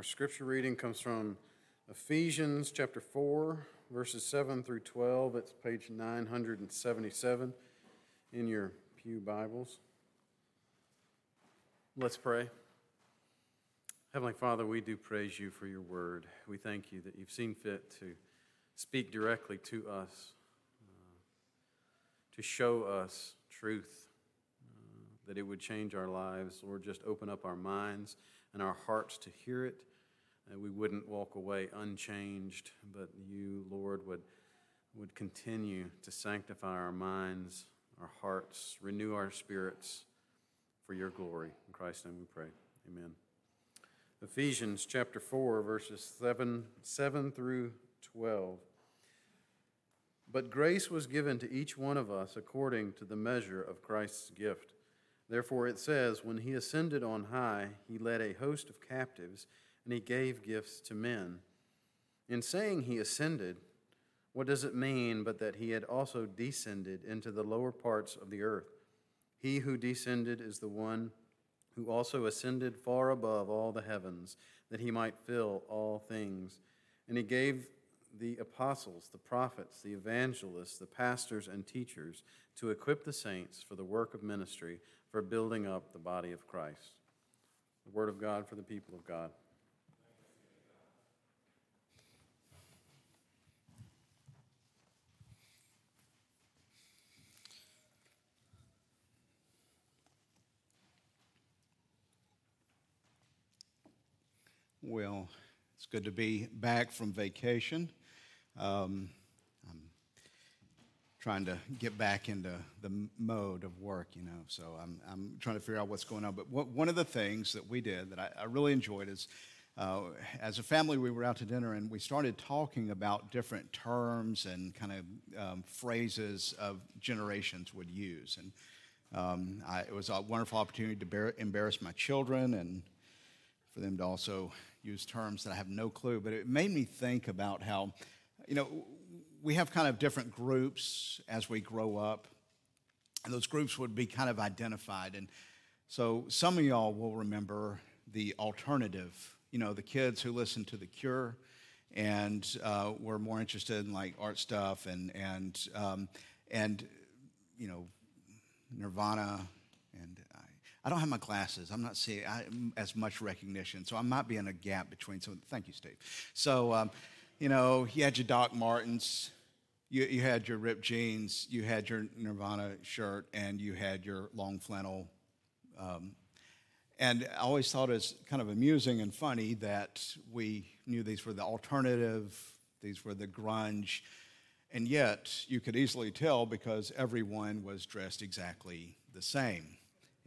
Our scripture reading comes from Ephesians chapter 4, verses 7 through 12. It's page 977 in your Pew Bibles. Let's pray. Heavenly Father, we do praise you for your word. We thank you that you've seen fit to speak directly to us, uh, to show us truth, uh, that it would change our lives. Lord, just open up our minds and our hearts to hear it. That we wouldn't walk away unchanged, but you, Lord, would, would continue to sanctify our minds, our hearts, renew our spirits for your glory. In Christ's name we pray. Amen. Ephesians chapter 4, verses 7, 7 through 12. But grace was given to each one of us according to the measure of Christ's gift. Therefore it says, When he ascended on high, he led a host of captives, and he gave gifts to men. In saying he ascended, what does it mean but that he had also descended into the lower parts of the earth? He who descended is the one who also ascended far above all the heavens, that he might fill all things. And he gave the apostles, the prophets, the evangelists, the pastors, and teachers to equip the saints for the work of ministry, for building up the body of Christ. The word of God for the people of God. Well, it's good to be back from vacation. Um, I'm trying to get back into the mode of work, you know, so I'm, I'm trying to figure out what's going on. But what, one of the things that we did that I, I really enjoyed is uh, as a family, we were out to dinner and we started talking about different terms and kind of um, phrases of generations would use. And um, I, it was a wonderful opportunity to embarrass my children and for them to also use terms that I have no clue, but it made me think about how, you know, we have kind of different groups as we grow up, and those groups would be kind of identified. And so some of y'all will remember the alternative, you know, the kids who listen to The Cure and uh, were more interested in like art stuff and, and, um, and, you know, Nirvana and I don't have my glasses. I'm not seeing I, as much recognition, so I might be in a gap between some. Thank you, Steve. So, um, you know, you had your Doc Martens, you, you had your ripped jeans, you had your Nirvana shirt, and you had your long flannel. Um, and I always thought it was kind of amusing and funny that we knew these were the alternative, these were the grunge, and yet you could easily tell because everyone was dressed exactly the same.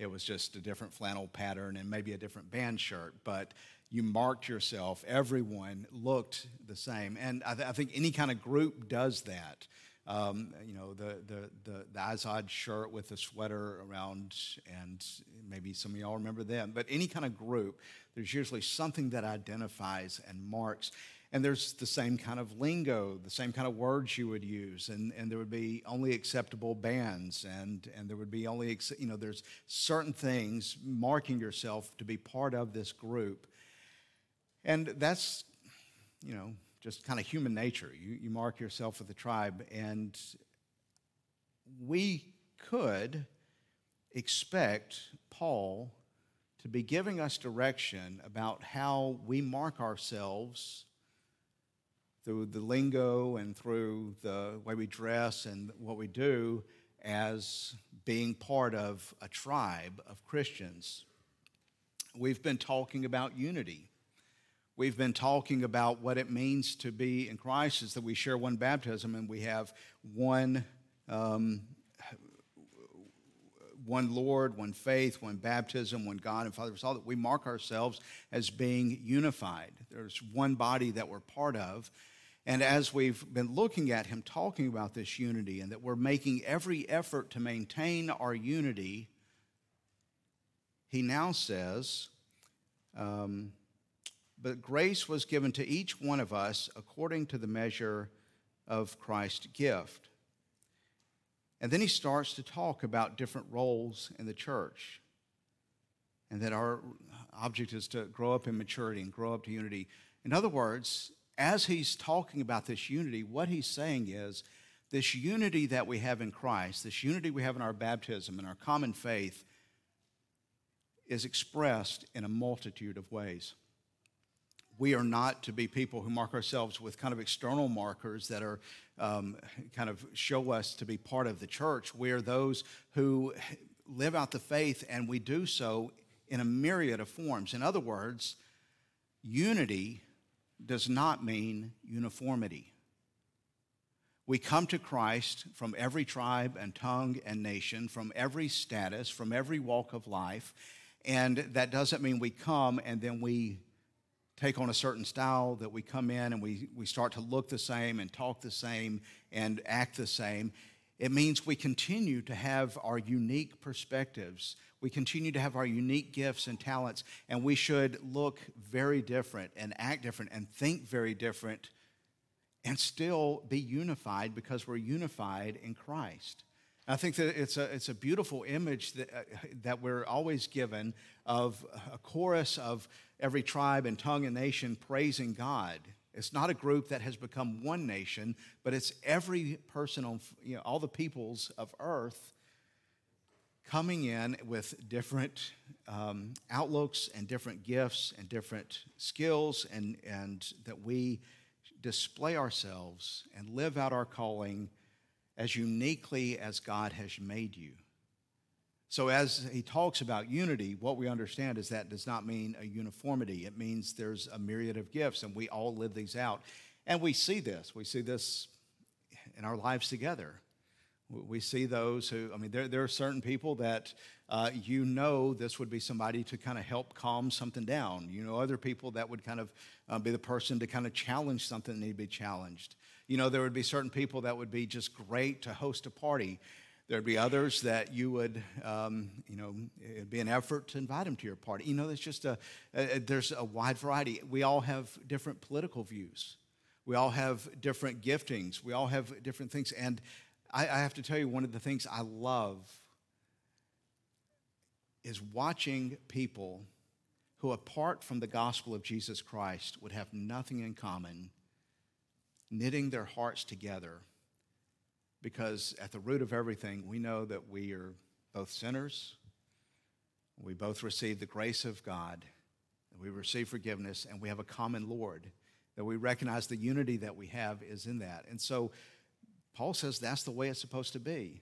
It was just a different flannel pattern and maybe a different band shirt, but you marked yourself. Everyone looked the same. And I, th- I think any kind of group does that. Um, you know, the, the, the, the Izod shirt with the sweater around, and maybe some of y'all remember them. But any kind of group, there's usually something that identifies and marks. And there's the same kind of lingo, the same kind of words you would use, and, and there would be only acceptable bands, and, and there would be only, you know, there's certain things marking yourself to be part of this group. And that's, you know, just kind of human nature. You, you mark yourself with the tribe, and we could expect Paul to be giving us direction about how we mark ourselves through the lingo and through the way we dress and what we do as being part of a tribe of Christians. We've been talking about unity. We've been talking about what it means to be in Christ is that we share one baptism and we have one, um, one Lord, one faith, one baptism, one God and Father. It's all that we mark ourselves as being unified. There's one body that we're part of, and as we've been looking at him talking about this unity and that we're making every effort to maintain our unity, he now says, um, But grace was given to each one of us according to the measure of Christ's gift. And then he starts to talk about different roles in the church and that our object is to grow up in maturity and grow up to unity. In other words, as he's talking about this unity, what he's saying is this unity that we have in Christ, this unity we have in our baptism and our common faith, is expressed in a multitude of ways. We are not to be people who mark ourselves with kind of external markers that are um, kind of show us to be part of the church. We are those who live out the faith, and we do so in a myriad of forms. In other words, unity does not mean uniformity. We come to Christ from every tribe and tongue and nation, from every status, from every walk of life. And that doesn't mean we come and then we take on a certain style, that we come in and we, we start to look the same and talk the same and act the same. It means we continue to have our unique perspectives. We continue to have our unique gifts and talents, and we should look very different and act different and think very different and still be unified because we're unified in Christ. I think that it's a, it's a beautiful image that, uh, that we're always given of a chorus of every tribe and tongue and nation praising God. It's not a group that has become one nation, but it's every person on, you know, all the peoples of earth coming in with different um, outlooks and different gifts and different skills, and, and that we display ourselves and live out our calling as uniquely as God has made you. So, as he talks about unity, what we understand is that does not mean a uniformity. It means there's a myriad of gifts, and we all live these out. And we see this. We see this in our lives together. We see those who, I mean, there, there are certain people that uh, you know this would be somebody to kind of help calm something down. You know, other people that would kind of uh, be the person to kind of challenge something that need to be challenged. You know, there would be certain people that would be just great to host a party. There'd be others that you would, um, you know, it'd be an effort to invite them to your party. You know, there's just a, a, there's a wide variety. We all have different political views. We all have different giftings. We all have different things. And I, I have to tell you, one of the things I love is watching people who, apart from the gospel of Jesus Christ, would have nothing in common, knitting their hearts together. Because at the root of everything, we know that we are both sinners, we both receive the grace of God, we receive forgiveness, and we have a common Lord. That we recognize the unity that we have is in that. And so Paul says that's the way it's supposed to be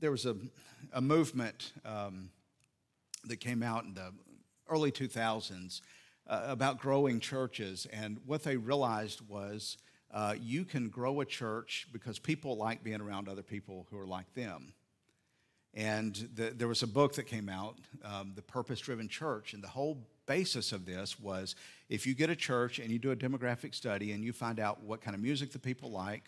there was a, a movement um, that came out in the early 2000s uh, about growing churches. And what they realized was uh, you can grow a church because people like being around other people who are like them. And the, there was a book that came out, um, The Purpose Driven Church, and the whole basis of this was if you get a church and you do a demographic study and you find out what kind of music the people like,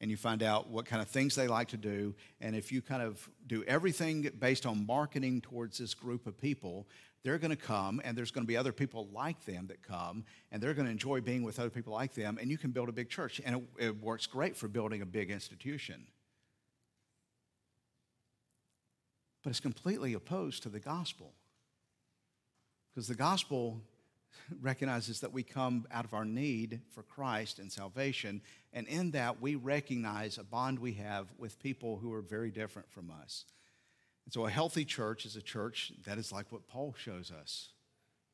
and you find out what kind of things they like to do. And if you kind of do everything based on marketing towards this group of people, they're going to come, and there's going to be other people like them that come, and they're going to enjoy being with other people like them, and you can build a big church. And it, it works great for building a big institution. But it's completely opposed to the gospel. Because the gospel recognizes that we come out of our need for Christ and salvation, and in that we recognize a bond we have with people who are very different from us. And so, a healthy church is a church that is like what Paul shows us,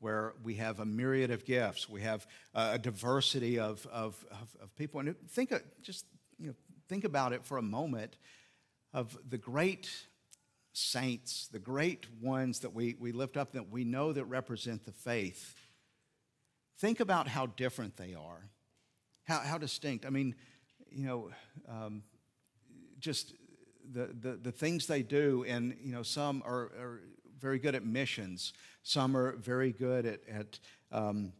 where we have a myriad of gifts, we have a diversity of, of, of, of people. And think, just you know, think about it for a moment of the great saints, the great ones that we, we lift up that we know that represent the faith Think about how different they are, how, how distinct. I mean, you know, um, just the, the, the things they do, and, you know, some are, are very good at missions, some are very good at, at um,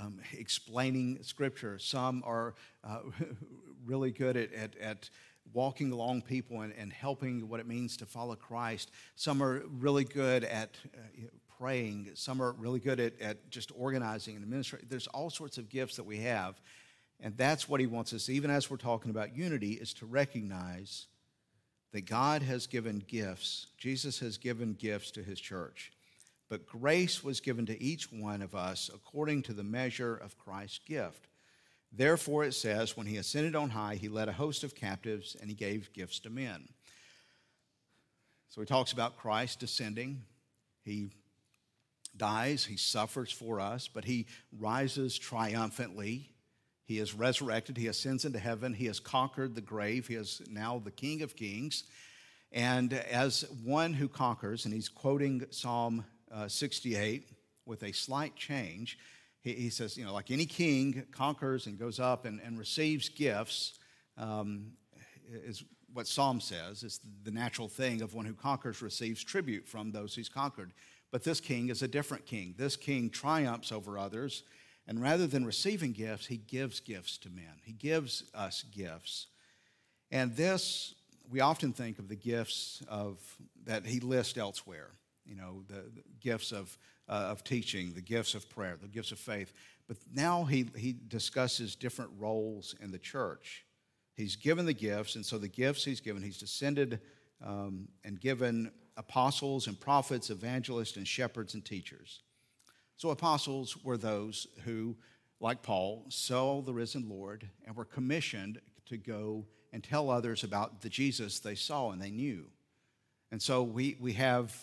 um, explaining scripture, some are uh, really good at, at, at walking along people and, and helping what it means to follow Christ. Some are really good at uh, praying. Some are really good at, at just organizing and administrating. There's all sorts of gifts that we have. And that's what he wants us, even as we're talking about unity, is to recognize that God has given gifts. Jesus has given gifts to his church. but grace was given to each one of us according to the measure of Christ's gift. Therefore, it says, when he ascended on high, he led a host of captives and he gave gifts to men. So he talks about Christ descending. He dies, he suffers for us, but he rises triumphantly. He is resurrected, he ascends into heaven, he has conquered the grave, he is now the King of Kings. And as one who conquers, and he's quoting Psalm uh, 68 with a slight change, he, he, says, you know, like any king conquers and goes up and, and receives gifts, um, is what Psalm says. It's the natural thing of one who conquers receives tribute from those he's conquered. But this king is a different king. This king triumphs over others, and rather than receiving gifts, he gives gifts to men. He gives us gifts. And this, we often think of the gifts of that he lists elsewhere. You know, the, the gifts of, uh, of teaching, the gifts of prayer, the gifts of faith. But now he, he discusses different roles in the church. He's given the gifts, and so the gifts he's given, he's descended um, and given apostles and prophets, evangelists and shepherds and teachers. So, apostles were those who, like Paul, saw the risen Lord and were commissioned to go and tell others about the Jesus they saw and they knew. And so we, we have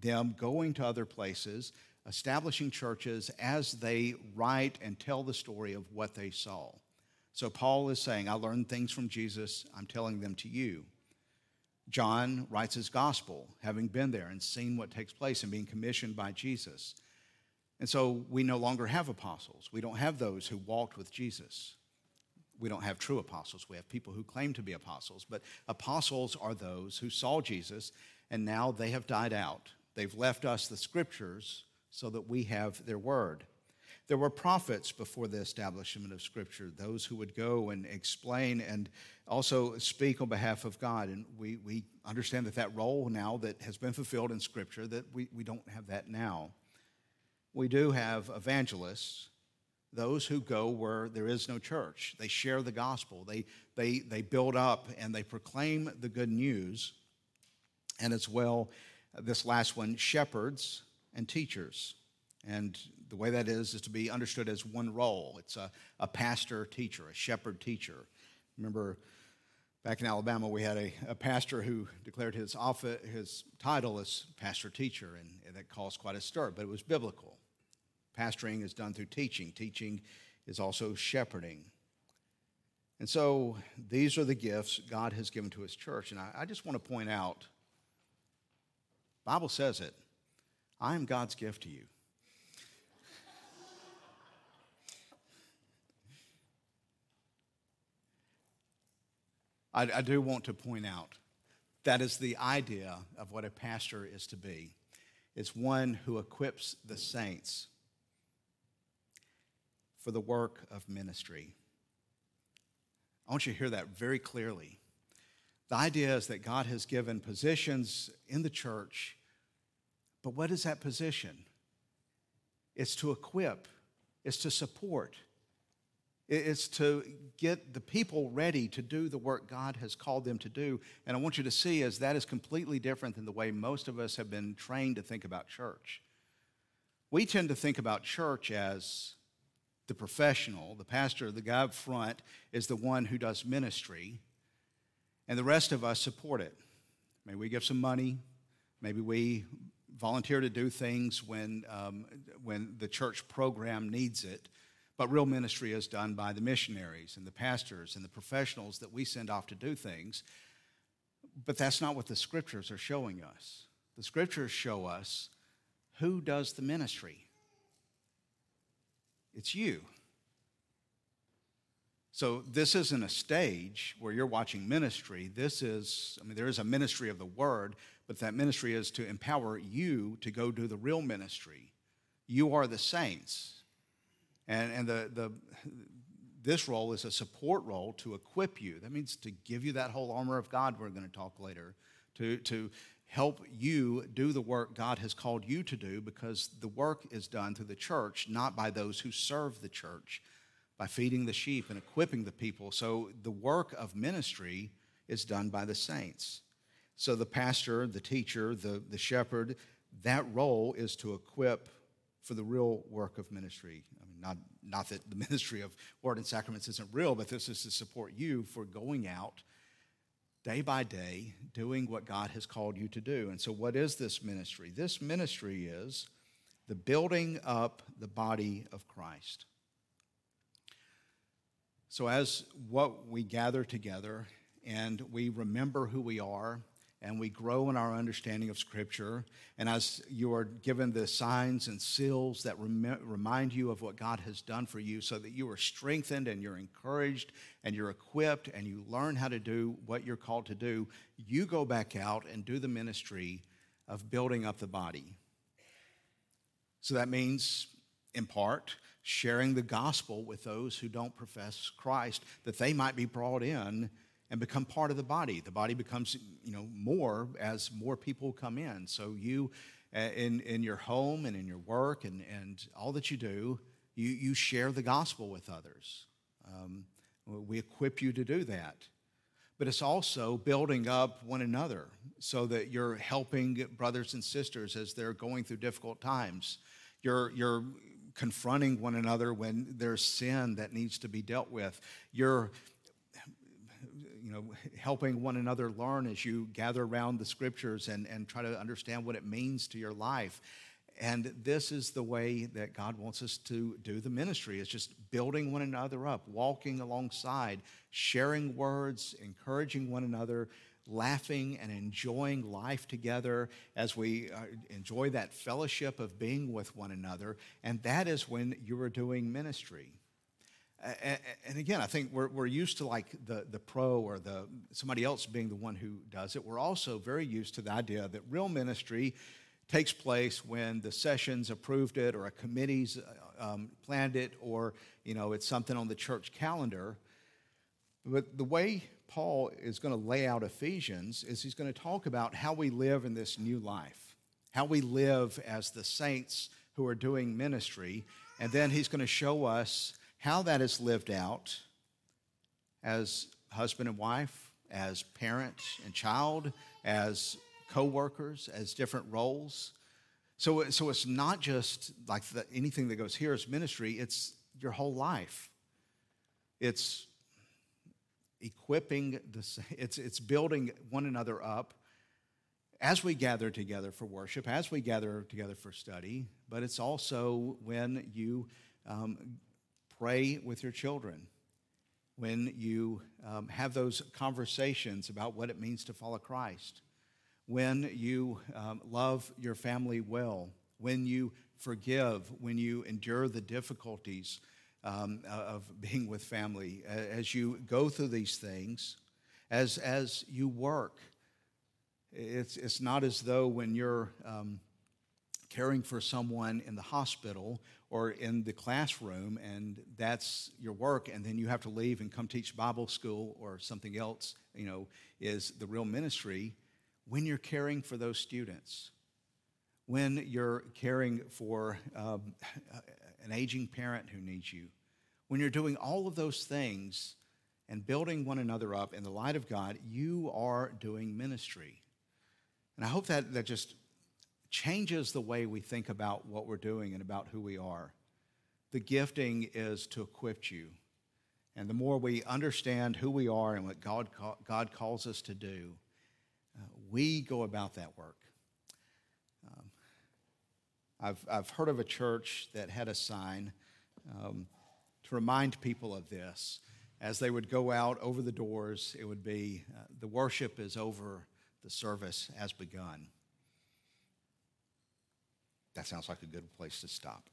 them going to other places, establishing churches as they write and tell the story of what they saw. So Paul is saying, I learned things from Jesus, I'm telling them to you. John writes his gospel, having been there and seen what takes place and being commissioned by Jesus. And so we no longer have apostles. We don't have those who walked with Jesus. We don't have true apostles. We have people who claim to be apostles. But apostles are those who saw Jesus and now they have died out. They've left us the scriptures so that we have their word. There were prophets before the establishment of Scripture, those who would go and explain and also speak on behalf of God. And we, we understand that that role now that has been fulfilled in Scripture, that we, we don't have that now. We do have evangelists, those who go where there is no church. They share the gospel, they, they, they build up and they proclaim the good news. And as well, this last one, shepherds and teachers. And the way that is is to be understood as one role. It's a, a pastor teacher, a shepherd teacher. Remember, back in Alabama, we had a, a pastor who declared his, office, his title as pastor teacher, and, that caused quite a stir, but it was biblical. Pastoring is done through teaching, teaching is also shepherding. And so these are the gifts God has given to his church. And I, I just want to point out, Bible says it, I am God's gift to you. I, I do want to point out that is the idea of what a pastor is to be. It's one who equips the saints for the work of ministry. I want you to hear that very clearly. The idea is that God has given positions in the church, but what is that position? It's to equip, it's to support, it's to get the people ready to do the work God has called them to do. And I want you to see as that is completely different than the way most of us have been trained to think about church. We tend to think about church as the professional, the pastor, the guy up front is the one who does ministry, and the rest of us support it. Maybe we give some money, maybe we volunteer to do things when, um, when the church program needs it. But real ministry is done by the missionaries and the pastors and the professionals that we send off to do things. But that's not what the scriptures are showing us. The scriptures show us who does the ministry. It's you. So this isn't a stage where you're watching ministry. This is, I mean, there is a ministry of the word, but that ministry is to empower you to go do the real ministry. You are the saints. And, and the, the, this role is a support role to equip you. That means to give you that whole armor of God, we're going to talk later, to, to help you do the work God has called you to do because the work is done through the church, not by those who serve the church, by feeding the sheep and equipping the people. So the work of ministry is done by the saints. So the pastor, the teacher, the, the shepherd, that role is to equip for the real work of ministry. I not, not that the ministry of Word and Sacraments isn't real, but this is to support you for going out day by day doing what God has called you to do. And so, what is this ministry? This ministry is the building up the body of Christ. So, as what we gather together and we remember who we are and we grow in our understanding of Scripture. And as you are given the signs and seals that rem- remind you of what God has done for you, so that you are strengthened and you're encouraged and you're equipped and you learn how to do what you're called to do, you go back out and do the ministry of building up the body. So that means, in part, sharing the gospel with those who don't profess Christ, that they might be brought in and become part of the body. The body becomes, you know, more as more people come in. So you, uh, in, in your home and in your work and, and all that you do, you, you share the gospel with others. Um, we equip you to do that. But it's also building up one another so that you're helping brothers and sisters as they're going through difficult times. You're, you're confronting one another when there's sin that needs to be dealt with. You're you know, helping one another learn as you gather around the scriptures and, and try to understand what it means to your life. And this is the way that God wants us to do the ministry. It's just building one another up, walking alongside, sharing words, encouraging one another, laughing and enjoying life together as we uh, enjoy that fellowship of being with one another. And that is when you are doing ministry and again, I think we're, we're used to like the, the pro or the somebody else being the one who does it. We're also very used to the idea that real ministry takes place when the sessions approved it or a committee's uh, um, planned it or you know it's something on the church calendar. But the way Paul is going to lay out Ephesians is he's going to talk about how we live in this new life, how we live as the saints who are doing ministry, and then he's going to show us how that is lived out as husband and wife, as parent and child, as co-workers, as different roles. So, so it's not just like the, anything that goes here is ministry, it's your whole life. It's equipping, the, it's, it's building one another up as we gather together for worship, as we gather together for study, but it's also when you um, pray with your children, when you um, have those conversations about what it means to follow Christ, when you um, love your family well, when you forgive, when you endure the difficulties um, of being with family, as you go through these things, as, as you work. It's, it's not as though when you're um, caring for someone in the hospital or in the classroom and that's your work and then you have to leave and come teach bible school or something else you know is the real ministry. When you're caring for those students when you're caring for um, an aging parent who needs you when you're doing all of those things and building one another up in the light of god you are doing ministry. And i hope that that just changes the way we think about what we're doing and about who we are. The gifting is to equip you. And the more we understand who we are and what God, God calls us to do, uh, we go about that work. Um, I've, I've heard of a church that had a sign um, to remind people of this. As they would go out over the doors, it would be uh, the worship is over, the service has begun. That sounds like a good place to stop.